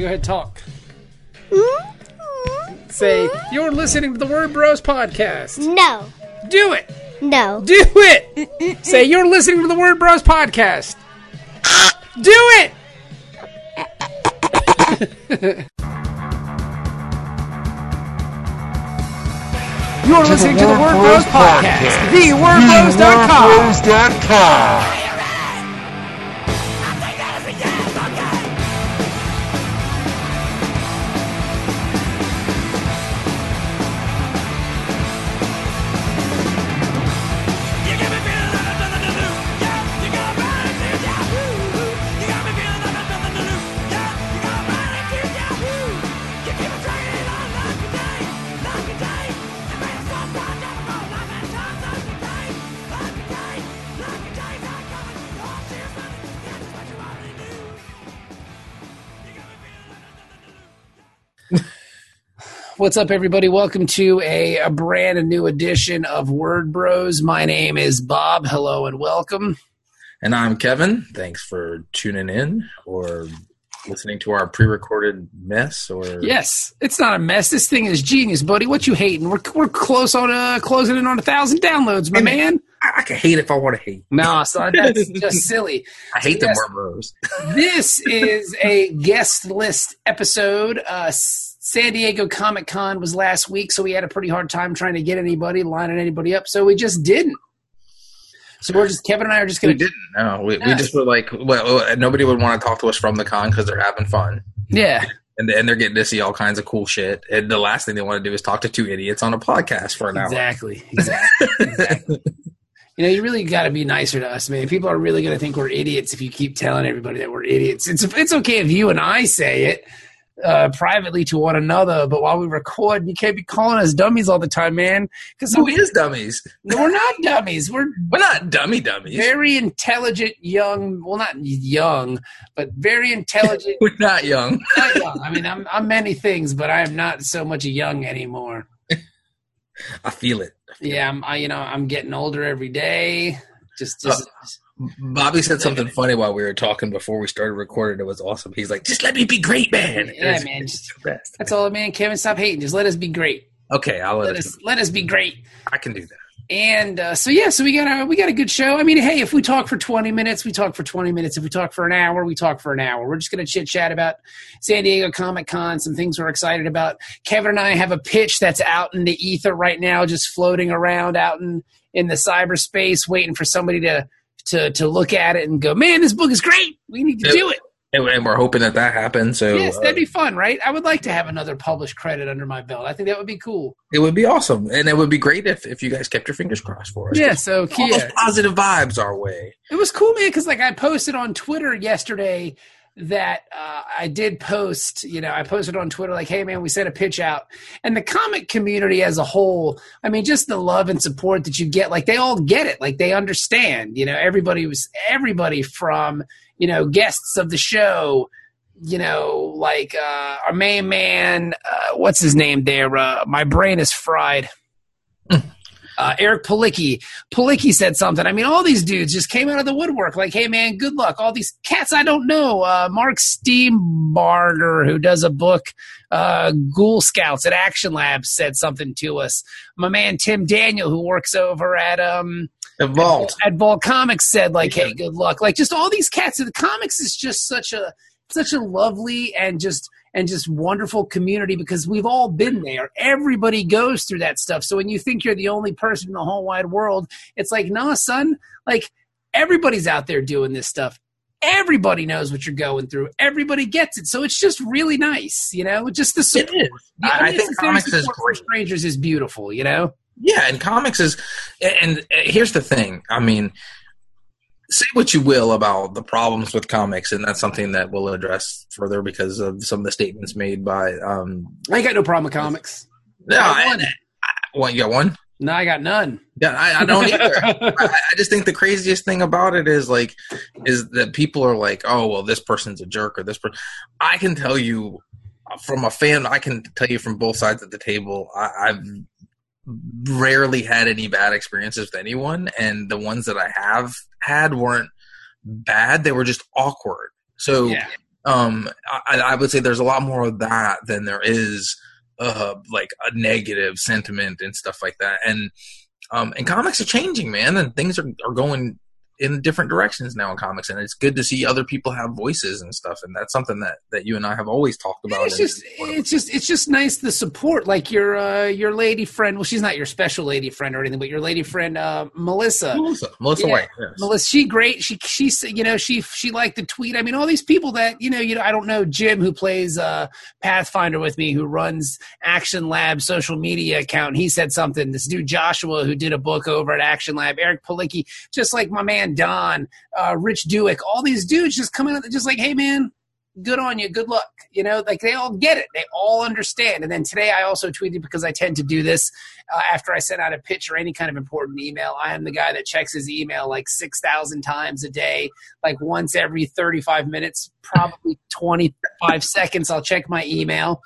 Go ahead, talk. Mm-hmm. Say, you're listening to the Word Bros podcast. No. Do it. No. Do it. Say, you're listening to the Word Bros podcast. Do it. You're listening to the Word Bros podcast. The TheWordBros.com. What's up, everybody? Welcome to a, a brand new edition of Word Bros. My name is Bob. Hello and welcome. And I'm Kevin. Thanks for tuning in or listening to our pre-recorded mess. Or Yes, it's not a mess. This thing is genius, buddy. What you hating? We're we're close on uh closing in on a thousand downloads, my Hey, man. I, I can hate if I want to hate. No, son, that's just silly. I hate the Yes. word bros. This is a guest list episode. Uh, San Diego Comic Con was last week, so we had a pretty hard time trying to get anybody, lining anybody up. So we just didn't. So we're just Kevin and I are just We gonna didn't. No, we, we just were like, well, nobody would want to talk to us from the con because they're having fun. yeah. And, and they're getting to see all kinds of cool shit. And the last thing they want to do is talk to two idiots on a podcast for an hour. Exactly. Exactly. exactly. You know, you really got to be nicer to us, man. People are really going to think we're idiots if you keep telling everybody that we're idiots. It's it's okay if you and I say it uh, privately to one another, but while we record, you can't be calling us dummies all the time, man. Because Who is dummies? we're not dummies. We're We're not dummy dummies. very intelligent, young. Well, not young, but very intelligent. We're not young. not young. I mean, I'm I'm many things, but I am not so much a young anymore. I feel it. Yeah, I'm. I, you know, I'm getting older every day. Just, just Bobby said something funny while we were talking before we started recording. It was awesome. He's like, "Just let me be great, man." Yeah, It was- man, it's just- the best. that's all, man. Kevin, stop hating. Just let us be great. Okay, I'll let, Let us. us let us be great. I can do that. And uh, so yeah, so we got a we got a good show. I mean, hey, if we talk for twenty minutes, we talk for twenty minutes. If we talk for an hour, we talk for an hour. We're just gonna chit chat about San Diego Comic Con, some things we're excited about. Kevin and I have a pitch that's out in the ether right now, just floating around out in in the cyberspace, waiting for somebody to to to look at it and go, man, this book is great. We need to do it. And, we're hoping that that happens. So yes, uh, that'd be fun, right? I would like to have another published credit under my belt. I think that would be cool. it would be awesome, and it would be great if, if you guys kept your fingers crossed for us. Yeah, so all yeah. those positive vibes our way. It was cool, man, because like I posted on Twitter yesterday that uh, I did post, you know, I posted on Twitter like, "Hey, man, we sent a pitch out," and the comic community as a whole, I mean, just the love and support that you get, like they all get it, like they understand, you know, everybody was everybody from you know guests of the show. You know, like uh, our main man, uh, what's his name there? Uh, my brain is fried. Uh, Eric Palicki. Palicki said something. I mean, all these dudes just came out of the woodwork. Like, hey, man, good luck. All these cats I don't know. Uh, Mark Steambarger, who does a book, uh, Ghoul Scouts at Action Labs, said something to us. My man Tim Daniel, who works over at um Evolved. at Vault Comics, said like, hey, good luck. Like, just all these cats. The comics is just such a such a lovely and just and just wonderful community because we've all been there. Everybody goes through that stuff. So when you think you're the only person in the whole wide world, it's like, nah, son, like everybody's out there doing this stuff. Everybody knows what you're going through. Everybody gets it. So it's just really nice, you know, just the It support. is. The I, I think comics is great. strangers is beautiful, you know? Yeah, and comics is, and here's the thing. I mean, say what you will about the problems with comics, and that's something that we'll address further because of some of the statements made by. Um, I ain't got no problem with comics. no, I I. I, what you got one? No, I got none. Yeah, I, I don't either. I, I just think the craziest thing about it is like, is that people are like, oh well, this person's a jerk or this person. I can tell you from a fan, I can tell you from both sides of the table. I, I've rarely had any bad experiences with anyone, and the ones that I have had weren't bad; they were just awkward. So Yeah. um, I, I would say there's a lot more of that than there is uh, like a negative sentiment and stuff like that. And um, and comics are changing, man, and things are, are going in different directions now in comics, and it's good to see other people have voices and stuff. And that's something that that you and I have always talked about. it's just it's just it's just nice the support like your uh your lady friend well she's not your special lady friend or anything but your lady friend uh melissa Melissa, Melissa Yeah. White. Yes. Melissa, she great. She she you know she she liked the tweet. I mean, all these people that you know you know I don't know Jim who plays uh, Pathfinder with me who runs Action Lab social media account. He said something. This dude Joshua who did a book over at Action Lab. Eric Palicki, just like my man Don, uh, Rich Dewick. All these dudes just coming out just like, hey man. Good on you. Good luck. You know, like they all get it. They all understand. And then today I also tweeted because I tend to do this uh, after I send out a pitch or any kind of important email. I am the guy that checks his email like 6,000 times a day, like once every 35 minutes, probably 25 seconds. I'll check my email.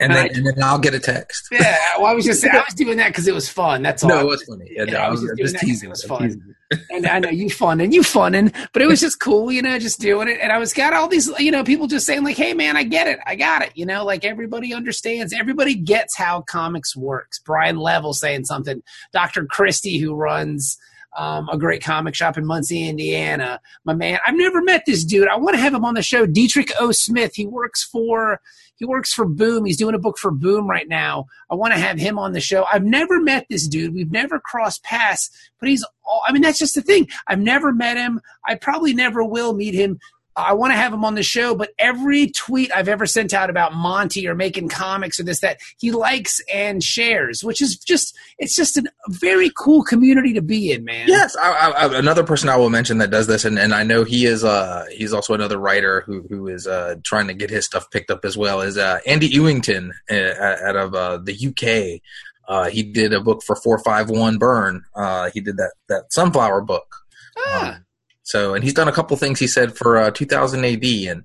And then Right. and then I'll get a text. Yeah, well, I was just I was doing that because it was fun. That's all. No, it was funny. Yeah, Yeah, no, I was just doing teasing. it was fun. teasing. and I know you fun and you funning, but it was just cool, you know, just doing it. And I was got all these, you know, people just saying like, "Hey, man, I get it, I got it," you know, like everybody understands, everybody gets how comics works. Brian Level saying something, Doctor Christie, who runs um, a great comic shop in Muncie, Indiana. My man, I've never met this dude. I want to have him on the show. Dietrich O. Smith. He works for he works for Boom. He's doing a book for Boom right now. I want to have him on the show. I've never met this dude. We've never crossed paths, but he's all, I mean, that's just the thing. I've never met him. I probably never will meet him. I want to have him on the show, but every tweet I've ever sent out about Monty or making comics or this, that, he likes and shares, which is just, it's just a very cool community to be in, man. Yes, I, I, another person I will mention that does this, and, and I know he is. Uh, he's also another writer who who is uh, trying to get his stuff picked up as well. Is uh, Andy Ewington uh, out of uh, the UK. Uh, he did a book for four five one burn. Uh, he did that that sunflower book. Ah, Um, so, and he's done a couple things. He said for uh, 2000 AD, and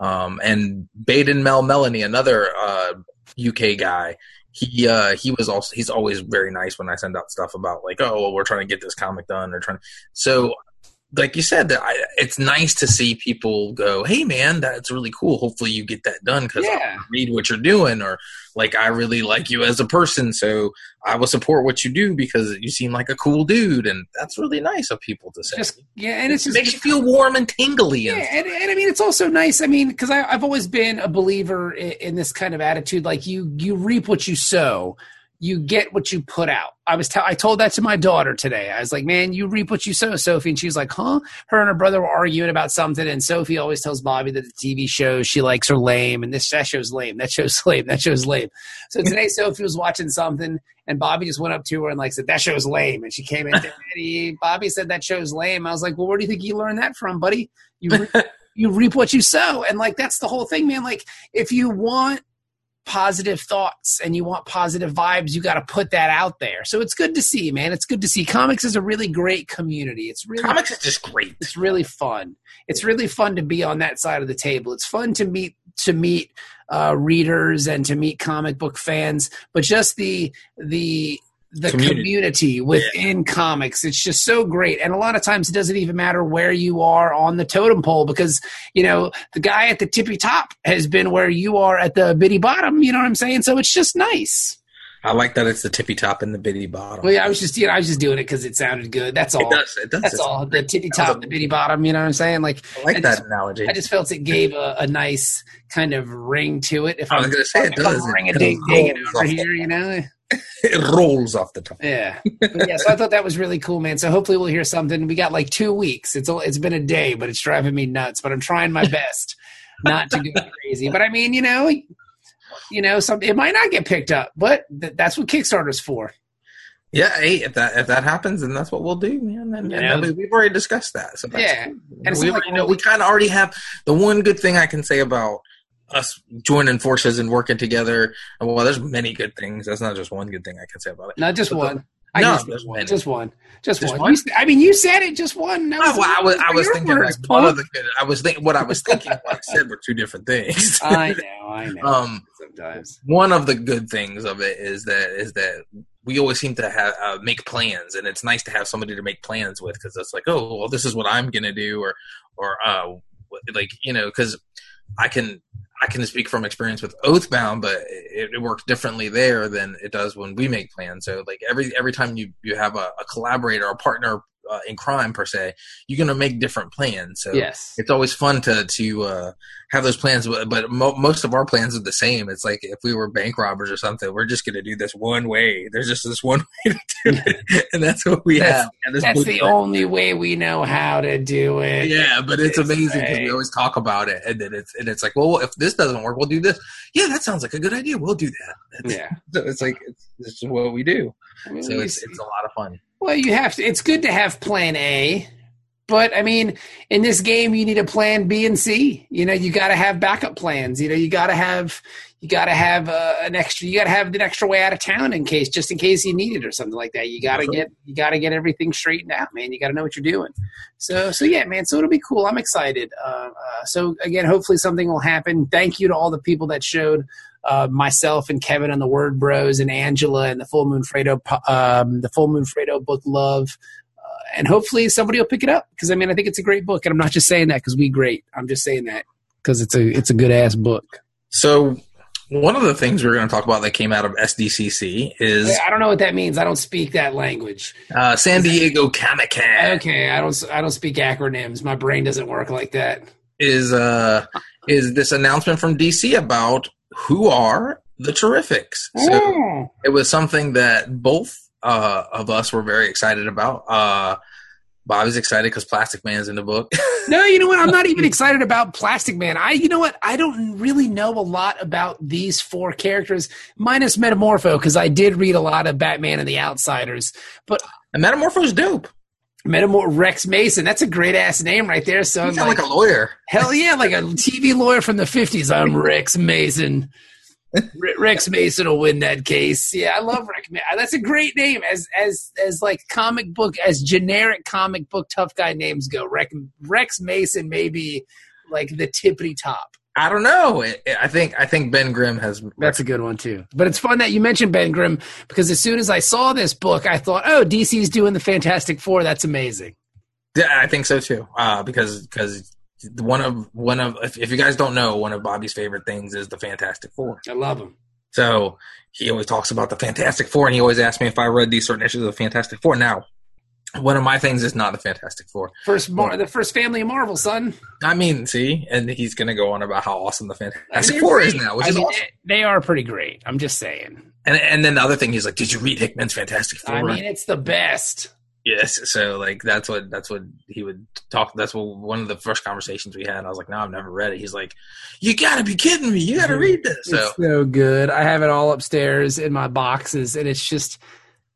um, and Baden Mel Melanie, another uh, UK guy. He uh, he was also he's always very nice when I send out stuff about like oh well, we're trying to get this comic done or trying. So, like you said, that I, it's nice to see people go, hey man, that's really cool. Hopefully you get that done because Yeah. I read what you're doing or like I really like you as a person, so I will support what you do because you seem like a cool dude, and that's really nice of people to say. just, yeah, and it's It just, makes you feel warm and tingly. Yeah, And, and, and I mean it's also nice. I mean, because I've always been a believer in, in this kind of attitude. Like you, you reap what you sow. You get what you put out. I was, t- I told that to my daughter today. I was like, "Man, you reap what you sow, Sophie." And she was like, "Huh?" Her and her brother were arguing about something, and Sophie always tells Bobby that the TV shows she likes are lame, and this that show's lame, that show's lame, that show's lame. So today Sophie was watching something, and Bobby just went up to her and like said, "That show's lame," and she came in. Daddy, Bobby said that show's lame. I was like, "Well, where do you think you learned that from, buddy?" You re- you reap what you sow, and like that's the whole thing, man. Like if you want positive thoughts and you want positive vibes, you got to put that out there. So it's good to see, man. It's good to see. Comics is a really great community. It's really comics is just great. it's really fun. It's really fun to be on that side of the table. It's fun to meet to meet uh, readers and to meet comic book fans, but just the the the Community. community, within comics it's just so great and a lot of times it doesn't even matter where you are on the totem pole because you know the guy at the tippy top has been where you are at the bitty bottom you know what i'm saying so it's just nice I like that it's the tippy top and the bitty bottom. well yeah i was just you know i was just doing it because it sounded good that's all it does. It does. that's It's- all the tippy top the bitty bottom you know what i'm saying like I like I that just- analogy. I just felt it gave a, a nice kind of ring to it. If I was I'm gonna say it does. It ring a ding ding over here, you know. it rolls off the tongue. Yeah, yeah. So I thought that was really cool, man. So hopefully we'll hear something. We got like two weeks. It's it's been a day, but it's driving me nuts. But I'm trying my best not to go crazy. But I mean, you know, you know, some it might not get picked up, but th- that's what Kickstarter's for. Yeah, hey, if that if that happens, then that's what we'll do, man. And, You and know? we- we've already discussed that. So Yeah. cool. And we like know we kind of already have the one good thing I can say about us joining forces and working together. Well, there's many good things. That's not just one good thing I can say about it. Not just But one. I No, just, one. just one. Just, Just one. one? You I mean, you said it. Just one. That Oh, well, I was I was thinking words, like one of the good. I was thinking what I was thinking. what I said were two different things. I know. I know. um, Sometimes. one of the good things of it is that is that we always seem to have uh, make plans, and it's nice to have somebody to make plans with because it's like, oh, well, this is what I'm gonna do, or or uh, like you know, because I can I can speak from experience with Oathbound, but it, it works differently there than it does when we make plans. So like every every time you you have a, a collaborator, a partner uh, in crime per se, you're gonna make different plans. So Yes. it's always fun to to uh, have those plans, but, but mo- most of our plans are the same. It's like if we were bank robbers or something, we're just gonna do this one way. There's just this one way to do it, and that's what we That's- have. That's the blueprint. only way we know how to do it. Yeah, but it's amazing because we always talk about it, and then it's and it's like, well, if this doesn't work, we'll do this. Yeah, that sounds like a good idea. We'll do that. Yeah. So it's like it's, it's what we do. I mean, So it's it's a lot of fun. Well, you have to. It's good to have Plan A, but I mean, in this game, you need a Plan B and C. You know, you got to have backup plans. You know, you got to have you got to have uh, an extra. You got to have an extra way out of town in case, just in case you need it or something like that. You got to Sure. get you got to get everything straightened out, man. You got to know what you're doing. So, so yeah, man. So it'll be cool. I'm excited. Uh, uh, so again, hopefully something will happen. Thank you to all the people that showed uh, myself and Kevin and the Word Bros and Angela and the Full Moon Fredo, um, the Full Moon Fredo book Love, and hopefully somebody will pick it up because I mean I think it's a great book and I'm not just saying that because we great. I'm just saying that because it's a it's a good ass book. So one of the things we're going to talk about that came out of SDCC is I don't know what that means. I don't speak that language. uh, San Diego Comic Con. Okay, I don't I don't speak acronyms. My brain doesn't work like that. Is uh is this announcement from DC about who are the Terrifics? So Oh. it was something that both uh, of us were very excited about. Uh, Bobby's excited because Plastic Man's in the book. No, you know what? I'm not even excited about Plastic Man. I, you know what? I don't really know a lot about these four characters, minus Metamorpho, because I did read a lot of Batman and the Outsiders. But and Metamorpho's dope. Metamor Rex Mason, that's a great ass name right there. So You I'm sound like, like a lawyer. hell yeah, like a TV lawyer from the 50s. I'm Rex Mason. Re- Rex Mason will win that case. Yeah, I love Rex. That's a great name as as as like comic book as generic comic book tough guy names go. Rex, Rex Mason maybe like the tippity top. I don't know. It- it- I think I think Ben Grimm has. That's a good one too. But it's fun that you mentioned Ben Grimm because as soon as I saw this book, I thought, oh, DC's doing the Fantastic Four. That's amazing. Yeah, I think so too. Uh, because because one of one of if, if you guys don't know, one of Bobby's favorite things is the Fantastic Four. I love him. So he always talks about the Fantastic Four, and he always asks me if I read these certain issues of the Fantastic Four. Now, one of my things is not the Fantastic Four. First, Mar- the first family of Marvel, son. I mean, see, and he's going to go on about how awesome the Fantastic They're Four is now, which I is mean, awesome. they, they are pretty great. I'm just saying. And and then the other thing, he's like, "Did you read Hickman's Fantastic Four? I mean, it's the best. Yes. So like that's what that's what he would talk. That's what one of the first conversations we had. I was like, "No, I've never read it." He's like, "You got to be kidding me! You got to mhm. read this." So it's so good. I have it all upstairs in my boxes, and it's just,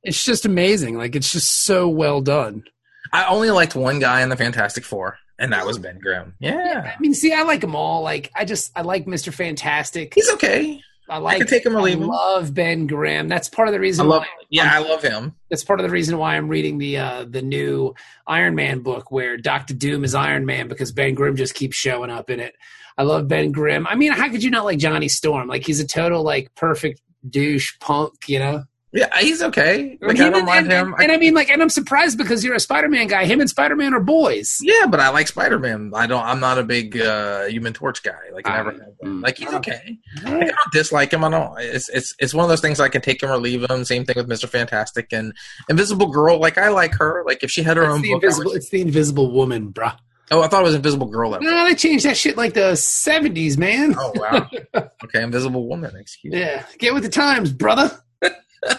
it's just amazing. Like it's just so well done. I only liked one guy in the Fantastic Four, and that was Ben Grimm. Yeah, I mean, see, I like them all. Like I just, I like Mister Fantastic. he's okay. I like. can take him or I leave him. love Ben Grimm. That's part of the reason. I love. why Yeah, I love him. that's part of the reason why I'm reading the uh, the new Iron Man book where Doctor Doom is Iron Man because Ben Grimm just keeps showing up in it. I love Ben Grimm. I mean, how could you not like Johnny Storm? Like he's a total like perfect douche punk, you know. Yeah, he's okay. Like I don't and- mind him. And, I mean, like, and I'm surprised because you're a Spider-Man guy. Him and Spider-Man are boys. yeah, but I like Spider Man. I don't. I'm not a big uh, Human Torch guy. Like I never Um. Like he's mm. okay. Like, I don't dislike him. I don't. It's it's it's one of those things I can take him or leave him. Same thing with Mister Fantastic and Invisible Girl. Like I like her. Like if she had her It's own book. Invisible, would- it's the Invisible Woman, bruh. oh, I thought it was Invisible Girl. That No, they changed that shit like the 70s, man. oh wow. okay, Invisible Woman. Excuse me. Yeah, get with the times, brother.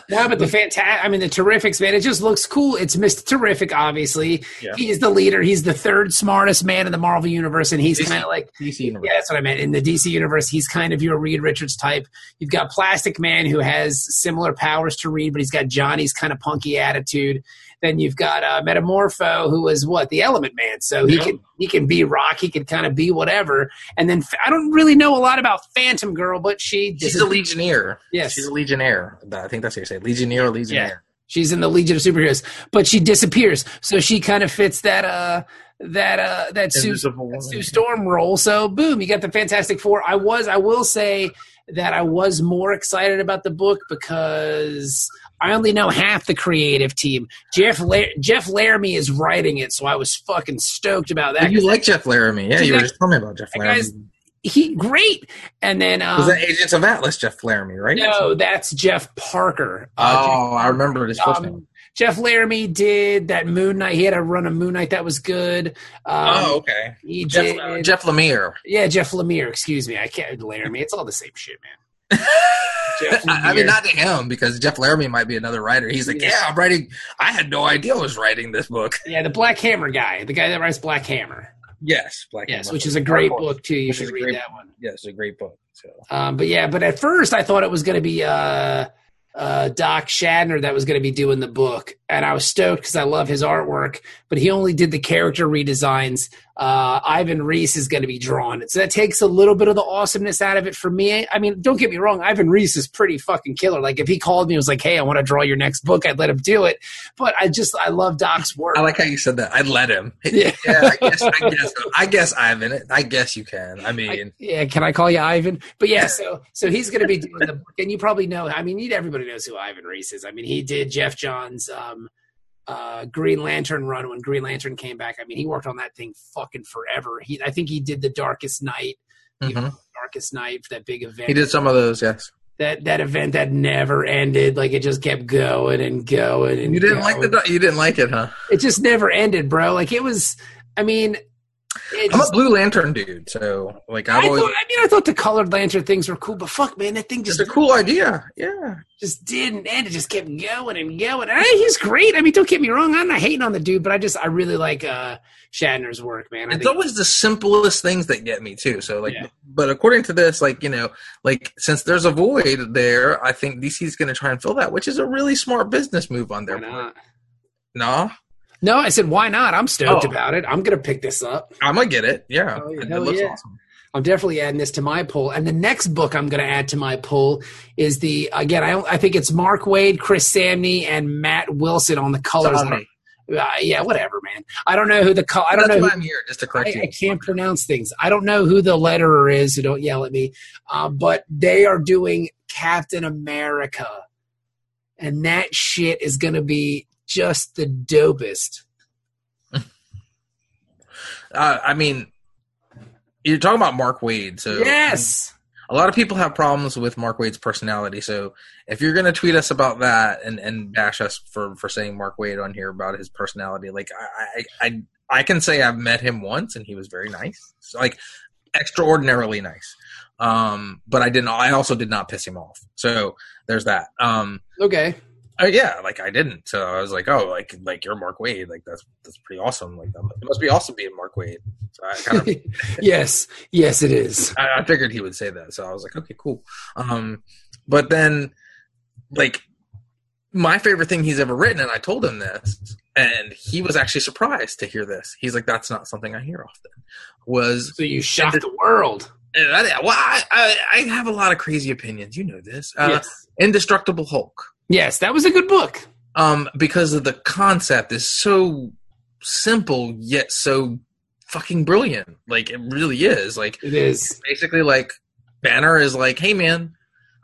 No, but the fantastic, I mean, the Terrifics, man, it just looks cool. It's Mr. Terrific, obviously. Yeah. He's the leader. He's the third smartest man in the Marvel Universe, and he's kind of like, DC Universe. yeah, that's what I meant. In the DC Universe, he's kind of your Reed Richards type. You've got Plastic Man, who has similar powers to Reed, but he's got Johnny's kind of punky attitude. Then you've got uh, Metamorpho, who is what the Element Man, so he Yeah. can he can be rock, he can kind of be whatever. And then I don't really know a lot about Phantom Girl, but she She's a Legionnaire. Yes. She's a Legionnaire. I think that's what you say. Legionnaire or Legionnaire. She's in the Legion of Superheroes, but she disappears. So she kind of fits that uh that uh that Sue, that Sue Storm role. So boom, you got the Fantastic Four. I was I will say that I was more excited about the book because I only know half the creative team. Jeff La- Jeff Laramie is writing it, so I was fucking stoked about that. You like Jeff Laramie? Yeah, you were just telling me about Jeff Laramie. guy's- he great. And then um, Was that Agents of Atlas, Jeff Laramie, right? no, that's Jeff Parker. Uh, Oh, I remember his first um, name. Jeff Laramie did that Moon Knight. He had a run of Moon Knight that was good. Um, oh, okay. he Jeff, did. uh, Jeff Lemire. yeah, Jeff Lemire. Excuse me, I can't Laramie. It's all the same shit, man. I, mean, not to him because Jeff Laramie might be another writer. He's like, Yeah. yeah, I'm writing. I had no idea I was writing this book. Yeah, the Black Hammer guy, the guy that writes Black Hammer. Yes, Black Yes, Hammer. which is a great book too. You should read great- that one. Yes, it's a great book. So Um, but yeah, but at first I thought it was going to be uh, uh, Doc Shaner that was going to be doing the book, and I was stoked because I love his artwork. But he only did the character redesigns. Uh, Ivan Reis is going to be drawn, so that takes a little bit of the awesomeness out of it for me. I mean, don't get me wrong, Ivan Reis is pretty fucking killer. Like if he called me and was like, "Hey, I want to draw your next book," I'd let him do it. But I just I love Doc's work. I like how you said that. I'd let him. Yeah. I guess. I guess. I guess it. I guess you can. I mean, I- yeah, can I call you Ivan? But yeah, so so he's going to be doing the book, and you probably know. I mean, you- everybody knows who Ivan Reis is. I mean, he did Geoff Johns' um, uh, Green Lantern run when Green Lantern came back. I mean, he worked on that thing fucking forever. He, I think he did the Darkest Night, mhm. Darkest Night for that big event. he did some of those. Yes. that that event that never ended. Like it just kept going and going. And You didn't like the. You didn't like it, huh? It just never ended, bro. Like it was. I mean. It I'm a Blue Lantern dude, so like I, I've always. thought, I mean, I thought the colored lantern things were cool, but fuck, man, that thing It's just a cool idea. Yeah. just didn't end. It just kept going and going. I, he's great. I mean, don't get me wrong. I'm not hating on the dude, but I just I really like uh Shaner's work, man. I It's think, always the simplest things that get me too. So like, Yeah. but according to this, like you know, like since there's a void there, I think DC's going to try and fill that, which is a really smart business move on their part. Nah, No, I said why not? I'm stoked Oh. about it. I'm gonna pick this up. I'm gonna get it. Yeah, Oh, it looks yeah. awesome. I'm definitely adding this to my poll. And the next book I'm going to add to my poll is the again. I I think it's Mark Waid, Chris Samnee, and Matt Wilson on the colors. Uh, yeah, whatever, man. I don't know who the I don't That's know. why Who, I'm here, just to correct I, you. I can't pronounce things. I don't know who the letterer is, so don't yell at me. Uh, but they are doing Captain America, and that shit is going to be just the dopest. Uh, I mean, you're talking about Mark Waid, so Yes. a lot of people have problems with Mark Waid's personality. So if you're going to tweet us about that and, and bash us for, for saying Mark Waid on here about his personality, like I, I, I, I can say I've met him once and he was very nice, So, like extraordinarily nice. Um, but I didn't, I also did not piss him off. So there's that. Um, Okay. Uh, yeah, like I didn't. So I was like, oh, like, like you're Mark Waid. Like that's, that's pretty awesome. Like that, it must be awesome being Mark Waid. So I kind of yes. Yes, it is. I, I figured he would say that, so I was like, okay, cool. Um, but then, like, my favorite thing he's ever written, and I told him this, and he was actually surprised to hear this. He's like, "That's not something I hear often." Was So you shocked the world. I, well, I, I, I have a lot of crazy opinions. You know this. Uh, yes. Indestructible Hulk. Yes, that was a good book. Um, because of the concept is so simple yet so fucking brilliant. Like it really is. Like It is. basically like Banner is like, hey man,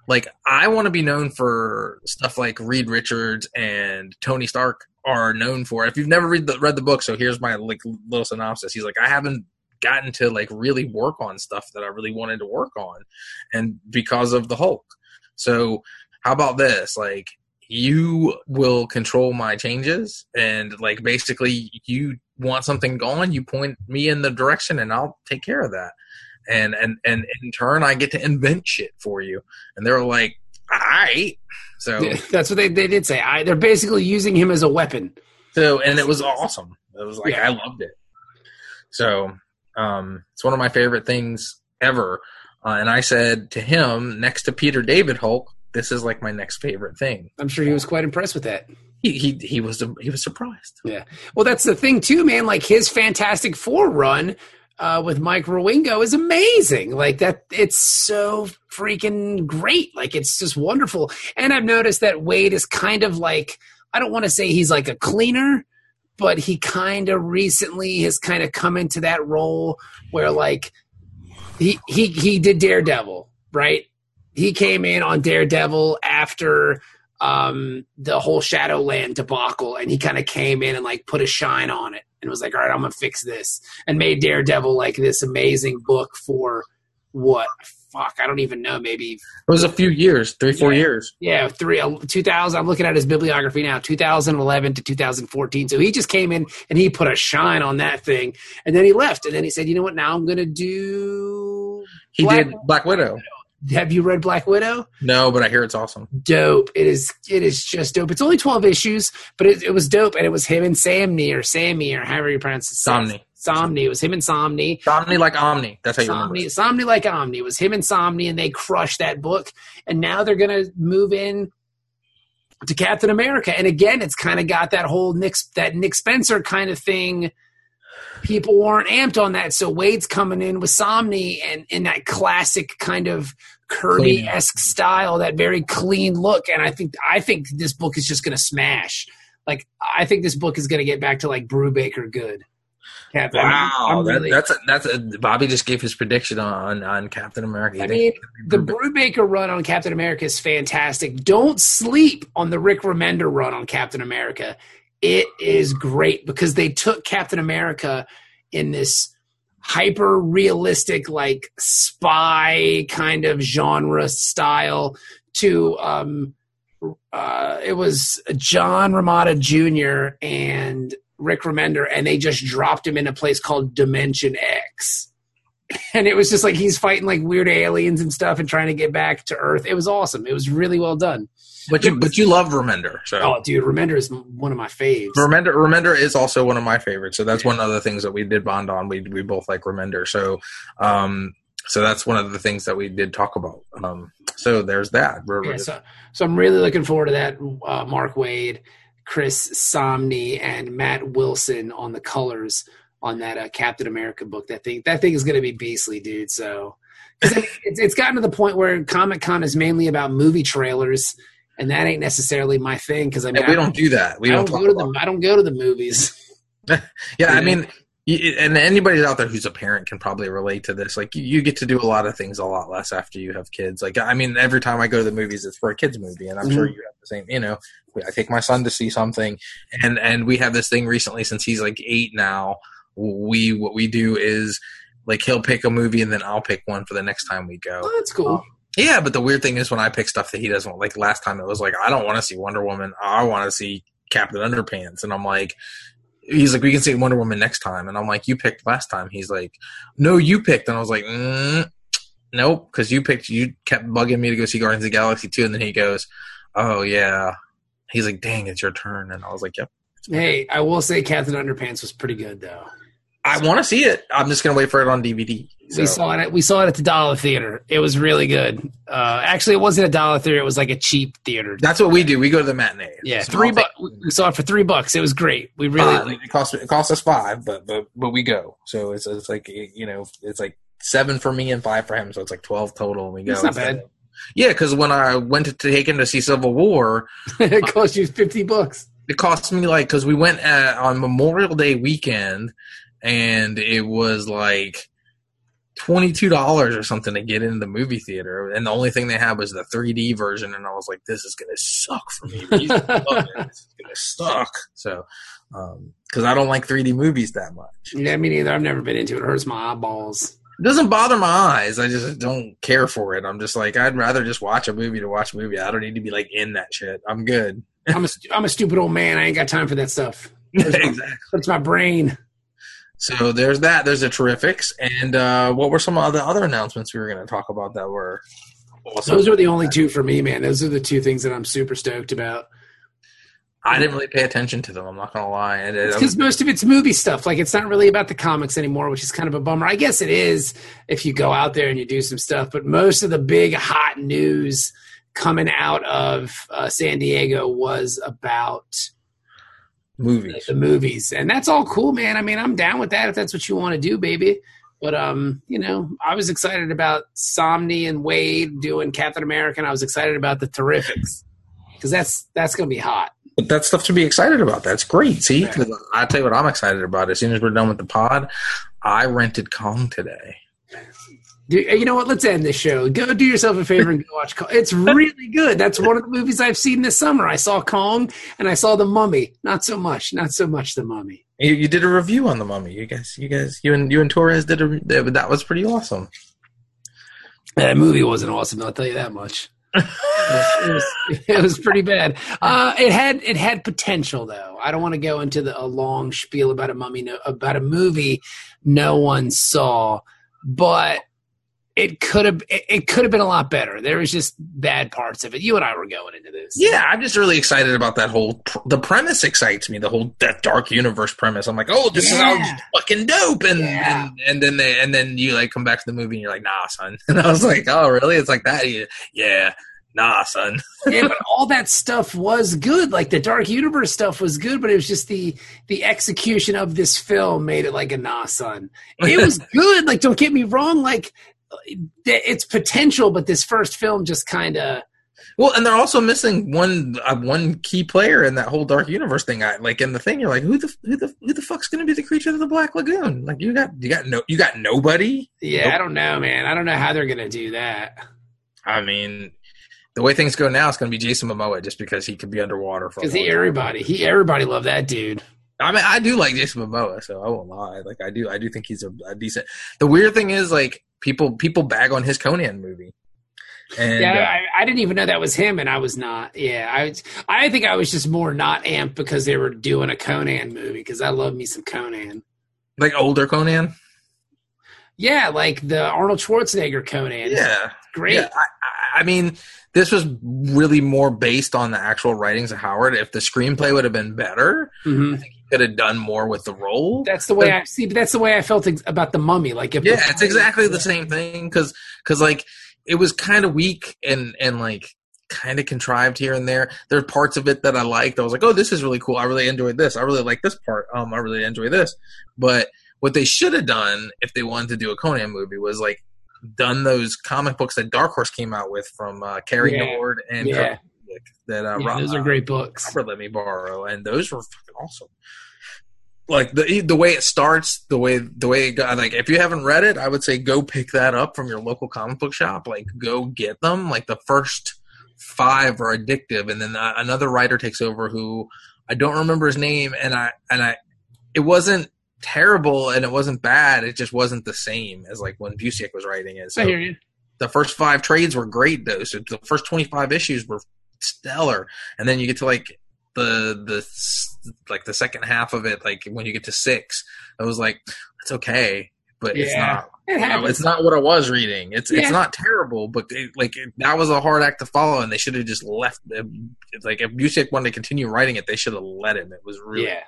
like I want to be known for stuff like Reed Richards and Tony Stark are known for. If you've never read the read the book, so here's my like little synopsis. He's like, I haven't gotten to like really work on stuff that I really wanted to work on, and because of the Hulk. So how about this? Like you will control my changes and like basically you want something gone you point me in the direction and i'll take care of that and and and in turn i get to invent shit for you and they're like all right so That's what they, they did say. I, they're basically using him as a weapon. so and it was awesome it was like Yeah. i loved it so um it's one of my favorite things ever uh, and i said to him next to peter david hulk this is like my next favorite thing I'm sure he was quite impressed with that. he he, he was he was surprised Yeah. Well, that's the thing too, man. Like his Fantastic Four run uh, with Mike Wieringo is amazing. Like that, it's so freaking great. Like it's just wonderful. And I've noticed that Waid is kind of like I don't want to say he's like a cleaner, but he kind of recently has kind of come into that role where like he he he did Daredevil, right? He came in on Daredevil after um the whole Shadowland debacle and he kind of came in and like put a shine on it and was like, all right, I'm gonna fix this and made Daredevil like this amazing book for what? Fuck, I don't even know. Maybe It was a few years, three, four Yeah. years. yeah, three uh, 2000. I'm looking at his bibliography now, 2011 to 2014. So he just came in and he put a shine on that thing, and then he left, and then he said, "You know what? Now I'm gonna do." He Black- did Black Widow. Have you read Black Widow? No, but I hear it's awesome. dope. It is it is just dope. It's only twelve issues, but it, it was dope, and it was him and Samney or Sammy or however you pronounce it. Somni. Somni. It was him and Somni. Omni like Omni. That's how you remember. Somni, it. Somni like Omni. It was him and Somni, and they crushed that book. And now they're gonna move in to Captain America. And again, it's kind of got that whole Nick that Nick Spencer kind of thing. People weren't amped on that, so Waid's coming in with Somni and in that classic kind of Kirby esque style, that very clean look. And I think I think this book is just gonna smash. Like I think this book is gonna get back to like Brubaker good. Captain. I'm- Wow, I'm that, really- that's a, that's a, Bobby just gave his prediction on on Captain America. I mean, the Brubaker run on Captain America is fantastic. Don't sleep on the Rick Remender run on Captain America. It is great because they took Captain America in this hyper realistic, like spy kind of genre style to um uh it was John Romita Jr. and Rick Remender, and they just dropped him in a place called Dimension X and it was just like he's fighting like weird aliens and stuff and trying to get back to Earth. It was awesome. It was really well done. But you but you love Remender. So Oh, dude, Remender is one of my faves. Remender Remender is also one of my favorites. So that's one of the things that we did bond on. We we both like Remender. So um so that's one of the things that we did talk about. Um so there's that. Yeah, so, so I'm really looking forward to that. Uh, Mark Waid, Chris Somney, and Matt Wilson on the colors on that uh, Captain America book. That thing, that thing is going to be beastly, dude. So. It's, it's gotten to the point where Comic Con is mainly about movie trailers, and that ain't necessarily my thing. Because I mean, Yeah, we I don't do that. We I don't, don't go to the I don't go to the movies. Yeah, I mean, and anybody out there who's a parent can probably relate to this. Like, you- get to do a lot of things a lot less after you have kids. Like, I mean, every time I go to the movies, it's for a kids movie, and I'm sure mm-hmm. you have the same. You know, I take my son to see something, and and we have this thing recently since he's like eight now. We what we do is like he'll pick a movie, and then I'll pick one for the next time we go. Oh, that's cool. Um, Yeah, but the weird thing is when I pick stuff that he doesn't want. Like last time, it was like I don't want to see Wonder Woman. I want to see Captain Underpants, and I'm like, he's like, we can see Wonder Woman next time, and I'm like, you picked last time. He's like, no, you picked, and I was like, mm, nope, because you picked. You kept bugging me to go see Guardians of the Galaxy two, and then he goes, oh yeah. He's like, dang, it's your turn, and I was like, yep. Hey, I will say Captain Underpants was pretty good though. I want to see it. I'm just gonna wait for it on DVD. So. We saw it. At, we saw it at the Dollar Theater. It was really good. Uh, actually, it wasn't a Dollar Theater. It was like a cheap theater. That's what we do. We go to the matinee. yeah, Small three bucks. We saw it for three bucks. It was great. We really. Uh, it cost it cost us five, but but but we go. So it's it's like you know it's like seven for me and five for him, so it's like twelve total. And we go. That's not bad. Yeah, because when I went to take him to see Civil War, it cost you fifty bucks. it cost me like because we went uh on Memorial Day weekend, and it was like twenty two dollars or something to get into the movie theater, and the only thing they had was the three D version, and I was like, this is gonna suck for me. These people love it. This is gonna suck. So. Um, because I don't like 3D movies that much. Yeah, me neither. I've never been into it. It hurts my eyeballs. It doesn't bother my eyes. I just don't care for it. I'm just like I'd rather just watch a movie to watch a movie. I don't need to be like in that shit. I'm good. I'm a I'm a stupid old man. I ain't got time for that stuff. exactly. Hurts my brain. So there's that. There's the terrifics. And uh, what were some of the other announcements we were going to talk about that were? awesome? Those are the only two for me, man. Those are the two things that I'm super stoked about. I didn't really pay attention to them. I'm not gonna lie. Because most of it's movie stuff. Like it's not really about the comics anymore, which is kind of a bummer. I guess it is if you go out there and you do some stuff. But most of the big hot news coming out of uh, San Diego was about movies. the movies, and that's all cool, man. I mean, I'm down with that if that's what you want to do, baby. But um, you know, I was excited about Somni and Waid doing Captain America, and I was excited about the Terrifics because that's that's gonna be hot. But that's stuff to be excited about. That's great. See, 'Cause I tell you what, I'm excited about. As soon as we're done with the pod, I rented Kong today. Do, you know what? Let's end this show. Go do yourself a favor and go watch Kong. It's really good. That's one of the movies I've seen this summer. I saw Kong and I saw The Mummy. Not so much. Not so much The Mummy. You, you did a review on the Mummy. You guys, you guys, you and you and Torres did a. That was pretty awesome. That movie wasn't awesome. I'll tell you that much. it, was, it was pretty bad. Uh, it had it had potential though. I don't want to go into the, a long spiel about a mummy no, about a movie no one saw, but it could have it, could have been a lot better. There was just bad parts of it. You and I were going into this. Yeah, I'm just really excited about that whole. The premise excites me. The whole that dark universe premise. I'm like, oh, this Yeah. is fucking dope. And, Yeah. and and then they and then you like come back to the movie and you're like, nah, son. And I was like, oh, really? It's like that? Yeah, yeah nah, son. yeah, but all that stuff was good. Like the Dark Universe stuff was good, but it was just the the execution of this film made it like a nah, son. It was good. Like, don't get me wrong. Like, it's potential, but this first film just kind of. Well, and they're also missing one uh, one key player in that whole Dark Universe thing. I like in the thing. You're like, who the who the who the fuck's going to be the creature of the Black Lagoon? Like you got you got no you got nobody. Yeah. I don't know, man. I don't know how they're gonna do that. I mean, the way things go now, it's going to be Jason Momoa just because he could be underwater for. Because he everybody he everybody loved that dude. I mean, I do like Jason Momoa, so I won't lie. Like, I do, I do think he's a, a decent. The weird thing is, like, people people bag on his Conan movie, and yeah, uh, I, I didn't even know that was him, and I was not. Yeah, I was- I think I was just more not amped because they were doing a Conan movie because I love me some Conan. like older Conan. Yeah, like the Arnold Schwarzenegger Conan. Yeah, great. Yeah, I, I- I mean, this was really more based on the actual writings of Howard. If the screenplay would have been better, Mhm. he could have done more with the role. That's the way I see. But that's the way I felt ex- about the Mummy. Like if yeah, it's exactly the same thing because because like it was kind of weak and and like kind of contrived here and there. There are parts of it that I liked. I was like, oh, this is really cool. I really enjoyed this. I really like this part. Um, I really enjoy this. But what they should have done if they wanted to do a Conan movie was like done those comic books that Dark Horse came out with from uh, Cary Yeah. Nord and Yeah. That uh, Yeah, Rob- those are great books. Robert let me borrow, and those were fucking awesome. Like the the way it starts, the way the way it got, like if you haven't read it, I would say go pick that up from your local comic book shop. Like go get them. Like the first five are addictive, and then uh, another writer takes over who I don't remember his name, and I and I it wasn't terrible and it wasn't bad. It just wasn't the same as like when Busiek was writing it. So I hear you. the first five trades were great though. So the first twenty five issues were stellar, and then you get to like the the like the second half of it, like when you get to six, I was like, it's okay, but it's not. It you know, it's not what I was reading. It's Yeah. it's not terrible, but it, like it, that was a hard act to follow, and they should have just left. It. It's like if Busiek wanted to continue writing it, they should have let him. It was really Yeah,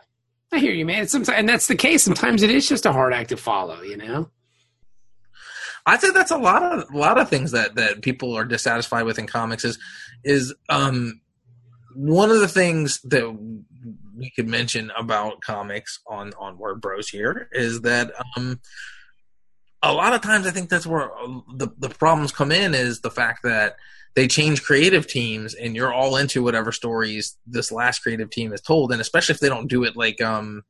I hear you, man. Sometimes, and that's the case. Sometimes it is just a hard act to follow. You know. I think that's a lot of a lot of things that that people are dissatisfied with in comics is is um one of the things that we could mention about comics on on Word Bros here is that um a lot of times I think that's where uh, the the problems come in is the fact that they change creative teams and you're all into whatever stories this last creative team has told. And especially if they don't do it like um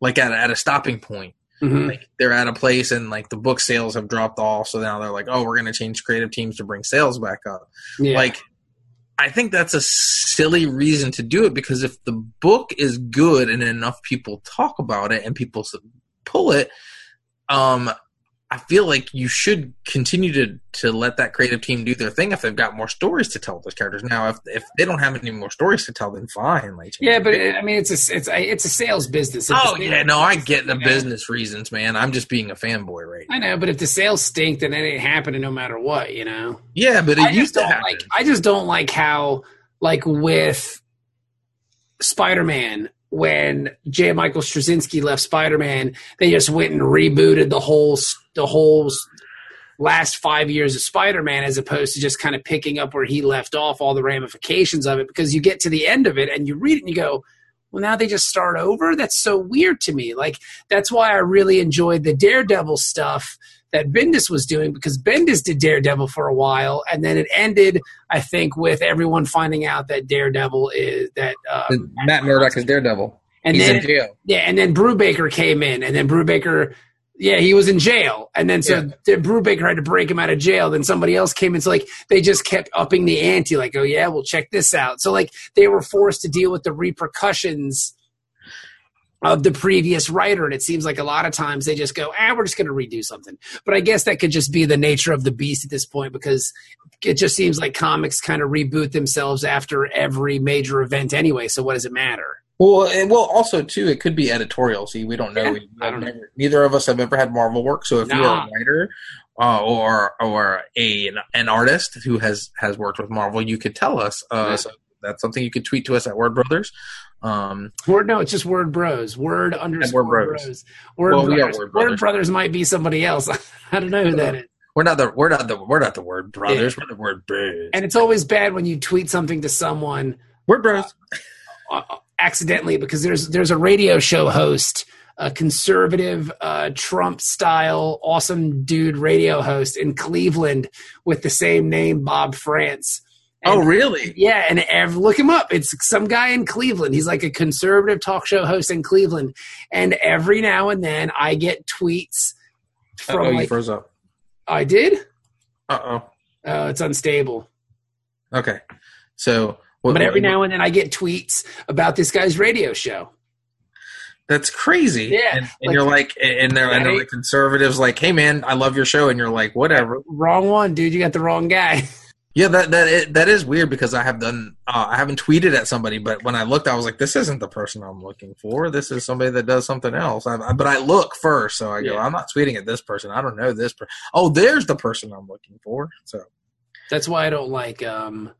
like at a, at a stopping point Mhm. like they're at a place and like the book sales have dropped off so now they're like oh we're going to change creative teams to bring sales back up Yeah. like i think that's a silly reason to do it because if the book is good and enough people talk about it and people pull it um i feel like you should continue to to let that creative team do their thing if they've got more stories to tell those characters now if if they don't have any more stories to tell then fine like yeah, but it, I mean, it's a it's a it's a sales business. If oh yeah no i get the you know? business reasons man i'm just being a fanboy right now I know, but if the sales stink, then it ain't happening no matter what. You know. Yeah, but it I used to happen. like. I just don't like how, like with Spider-Man, when J. Michael Straczynski left Spider-Man, they just went and rebooted the whole the whole last five years of Spider-Man, as opposed to just kind of picking up where he left off, all the ramifications of it. Because you get to the end of it and you read it and you go. Well, now they just start over. That's so weird to me. Like that's why I really enjoyed the Daredevil stuff that Bendis was doing because Bendis did Daredevil for a while, and then it ended, I think, with everyone finding out that Daredevil is that, uh, Matt Murdock is Daredevil. and He's then in jail. yeah, and then Brubaker came in, and then Brubaker, yeah, he was in jail, and then so the Brubaker had to break him out of jail. Then somebody else came in, so like they just kept upping the ante, like, oh yeah, we'll check this out. So like they were forced to deal with the repercussions of the previous writer. And it seems like a lot of times they just go, ah, we're just going to redo something. But I guess that could just be the nature of the beast at this point because it just seems like comics kind of reboot themselves after every major event anyway. So what does it matter? Well, and well, also too, it could be editorial. See, we don't know. Yeah, We- I don't know. Neither of us have ever had Marvel work. So if you're a writer uh, or or a an artist who has has worked with Marvel, you could tell us. Uh, Yeah. So that's something you could tweet to us at Word Brothers. Um, Word, no, it's just Word Bros. Word underscore Word Bros. Bros. Word, Well, we are brothers. Word Word Brothers. Brothers might be somebody else. I don't know who that is. we're not the we're not the we're not the Word Brothers. We're the Word Bros. And it's always bad when you tweet something to someone Word Bros. uh, accidentally because there's there's a radio show host, a conservative uh, Trump style awesome dude radio host in Cleveland with the same name, Bob Frantz. Oh, really? Yeah, and ev- look him up. It's some guy in Cleveland. He's like a conservative talk show host in Cleveland. And every now and then I get tweets from Oh, you froze up. I did. Uh oh. Uh, it's unstable. Okay. So, what, But every now and then I get tweets about this guy's radio show. That's crazy. Yeah, and, and like- you're like, and they're and they're like conservatives, like, hey man, I love your show, and you're like, whatever. Wrong one, dude. You got the wrong guy. Yeah, that that is, that is weird because I have done, uh, I haven't tweeted at somebody, but when I looked, I was like, this isn't the person I'm looking for. This is somebody that does something else. I, I, but I look first, so I go, Yeah. I'm not tweeting at this person. I don't know this person. Oh, there's the person I'm looking for. So That's why I don't like. um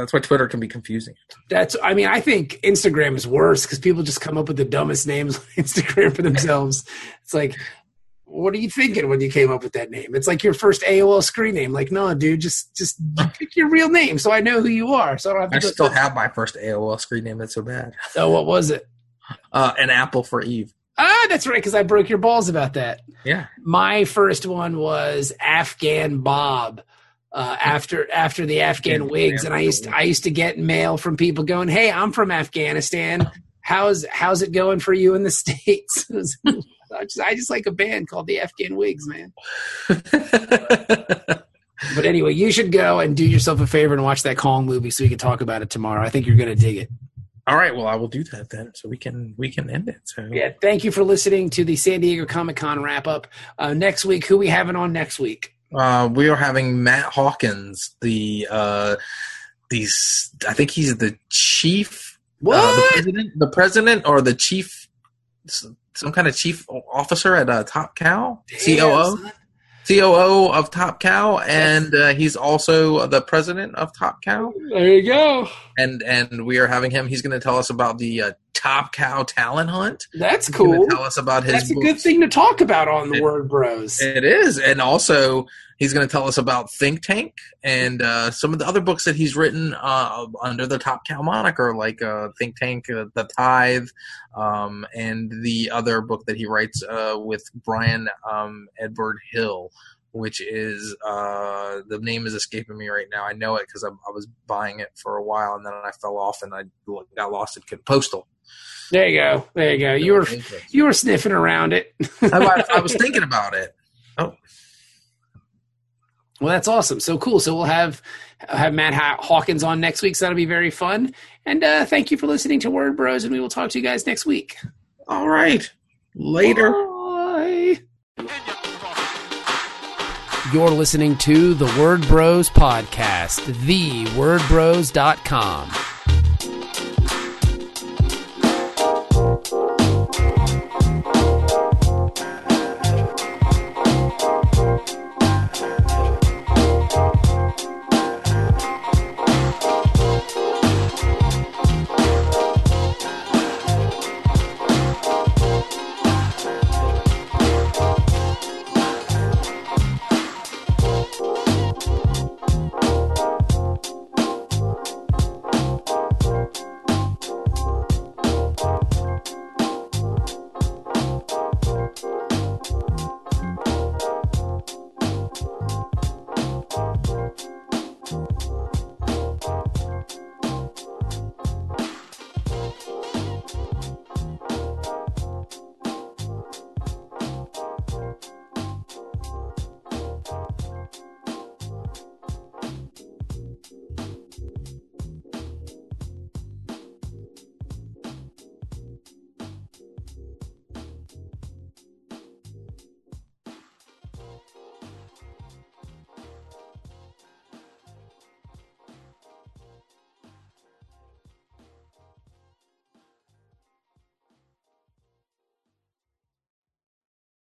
that's why Twitter can be confusing. That's. I mean, I think Instagram is worse because people just come up with the dumbest names on Instagram for themselves. It's like, what are you thinking when you came up with that name? It's like your first AOL screen name. Like, no, dude, just just pick your real name so I know who you are. So I don't have to. I still have my first AOL screen name. That's so bad. So what was it? Uh, an apple for Eve. Ah, that's right, because I broke your balls about that. Yeah. My first one was Afghan Bob. Uh, after after the Afghan Yeah, wigs, and I used to, I used to get mail from people going, "Hey, I'm from Afghanistan. How's how's it going for you in the states?" I just, I just like a band called the Afghan Whigs, man. But anyway, you should go and do yourself a favor and watch that Kong movie so we can talk about it tomorrow. I think you're going to dig it. All right. Well, I will do that then, so we can we can end it. So Yeah, thank you for listening to the San Diego Comic Con wrap up. Uh, next week, who we having on next week? Uh, we are having Matt Hawkins, the uh, these. I think he's the chief, What? uh, the president, the president, or the chief, some kind of chief officer at uh, Top Cow, COO, son. COO of Top Cow, and uh, he's also the president of Top Cow. There you go. And and we are having him. He's going to tell us about the uh, Top Cow talent hunt. That's He's cool. tell us about his. That's a good thing to talk about on the It- Word Bros. It is, and also he's going to tell us about Think Tank and uh, some of the other books that he's written uh, under the Top Cow moniker, like uh, Think Tank, uh, The Tithe, um, and the other book that he writes uh, with Bryan um, Edward Hill, which is uh, the name is escaping me right now. I know it because I, I was buying it for a while, and then I fell off and I got lost in Postal. There you go. There you go. You were you were sniffing around it. I, I was thinking about it. Well, that's awesome. So cool. So we'll have have Matt Haw- Hawkins on next week. So that'll be very fun. And uh, thank you for listening to Word Bros. And we will talk to you guys next week. All right, later. Bye. You're listening to the Word Bros podcast, thewordbros.com.